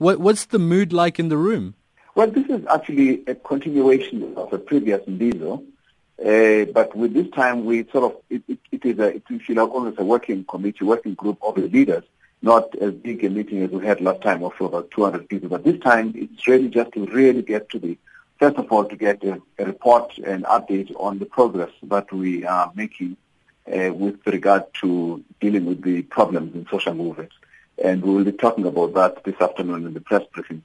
What, what's the mood like in the room? Well, this is actually a continuation of a previous Mbizo, uh, but with this time we sort of, it, it, it is a, it is, you know, almost a working committee, working group of the leaders, not as big a meeting as we had last time of about 200 people, but this time it's really just to really get to the, first of all, to get a, a report and update on the progress that we are making uh, with regard to dealing with the problems in social movements and we will be talking about that this afternoon in the press briefing.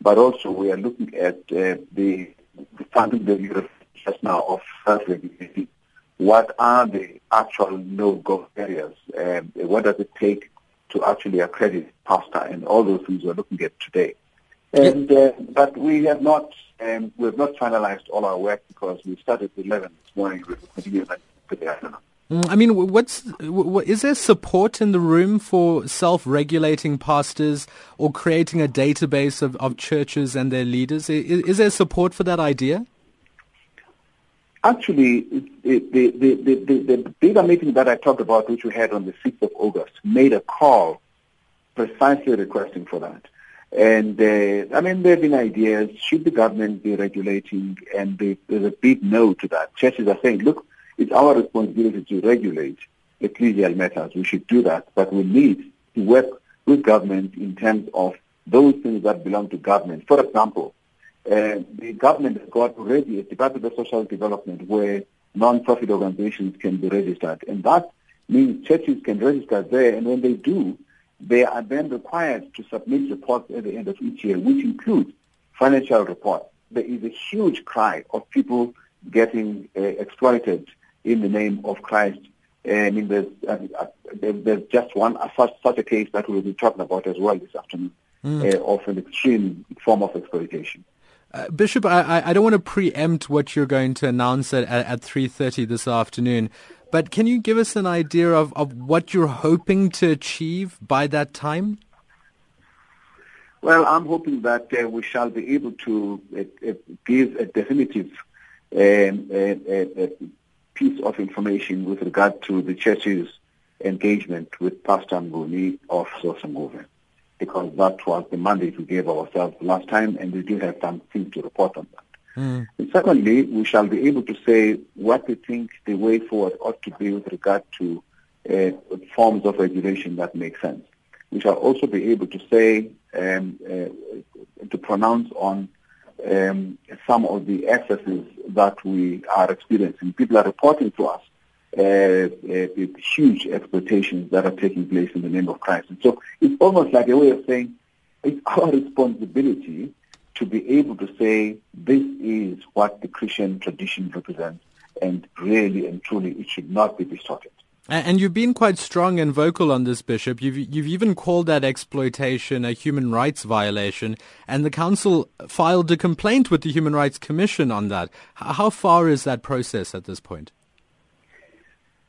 But also we are looking at uh, the, the funding that you just now of self-regulation. What are the actual no-go areas? Um, what does it take to actually accredit PASTA and all those things we're looking at today? And uh, but we have not um, we have not finalized all our work because we started at 11 this morning. We will continue today afternoon. Mm, I mean, what's what, is there support in the room for self-regulating pastors or creating a database of, of churches and their leaders? Is, is there support for that idea? Actually, the, the, the, the, the bigger meeting that I talked about, which we had on the 6th of August, made a call precisely requesting for that. And uh, I mean, there have been ideas, should the government be regulating? And there's a big no to that. Churches are saying, look, it's our responsibility to regulate ecclesial matters. We should do that, but we need to work with government in terms of those things that belong to government. For example, uh, the government has got already a Department of Social Development where non-profit organizations can be registered, and that means churches can register there, and when they do, they are then required to submit reports at the end of each year, which includes financial reports. There is a huge cry of people getting uh, exploited in the name of Christ. I mean, there's, uh, uh there's just one uh, such, such a case that we'll be talking about as well this afternoon mm. uh, of an extreme form of exploitation. Uh, Bishop, I, I don't want to preempt what you're going to announce at, at 3.30 this afternoon, but can you give us an idea of, of what you're hoping to achieve by that time? Well, I'm hoping that uh, we shall be able to uh, give a definitive um, piece of information with regard to the church's engagement with Pastor Mnguni of Soshanguve, because that was the mandate we gave ourselves last time, and we do have something to report on that. Mm. And secondly, we shall be able to say what we think the way forward ought to be with regard to uh, forms of regulation that make sense. We shall also be able to say, um, uh, to pronounce on um, some of the excesses that we are experiencing. People are reporting to us uh, uh, huge exploitations that are taking place in the name of Christ. And so it's almost like a way of saying it's our responsibility to be able to say this is what the Christian tradition represents and really and truly it should not be distorted. And you've been quite strong and vocal on this, Bishop. You've, you've even called that exploitation a human rights violation, and the Council filed a complaint with the Human Rights Commission on that. How far is that process at this point?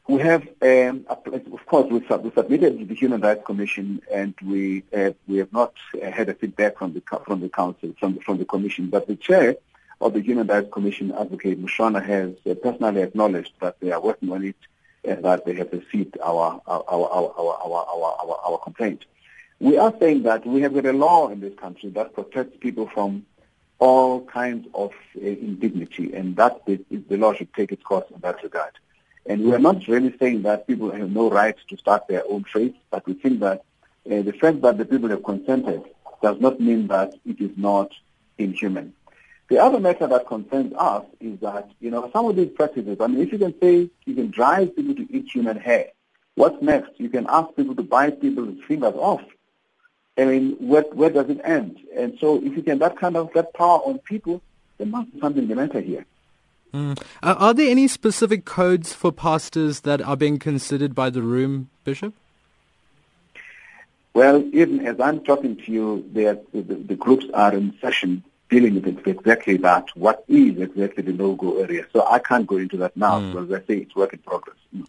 We have, um, of course, we, sub- we, submitted to the Human Rights Commission, and we uh, we have not uh, had a feedback from the from the Council from from the Commission. But the chair of the Human Rights Commission, Advocate Mushwana, has uh, personally acknowledged that they are working on it and that they have received our our our our our our, our, our complaint. We are saying that we have got a law in this country that protects people from all kinds of uh, indignity, and that is, the law should take its course in that regard. And we are not really saying that people have no right to start their own faith, but we think that uh, the fact that the people have consented does not mean that it is not inhuman. The other matter that concerns us is that, you know, some of these practices, I mean, if you can say you can drive people to eat human hair, what's next? You can ask people to bite people's fingers off. I mean, where, where does it end? And so if you can that kind of get power on people, there must be something the matter here. Mm. Uh, are there any specific codes for pastors that are being considered by the room, Bishop? Well, even as I'm talking to you, the, the groups are in session dealing with exactly that. What is exactly the no-go area? So I can't go into that now mm. because I say it's work in progress. Mm.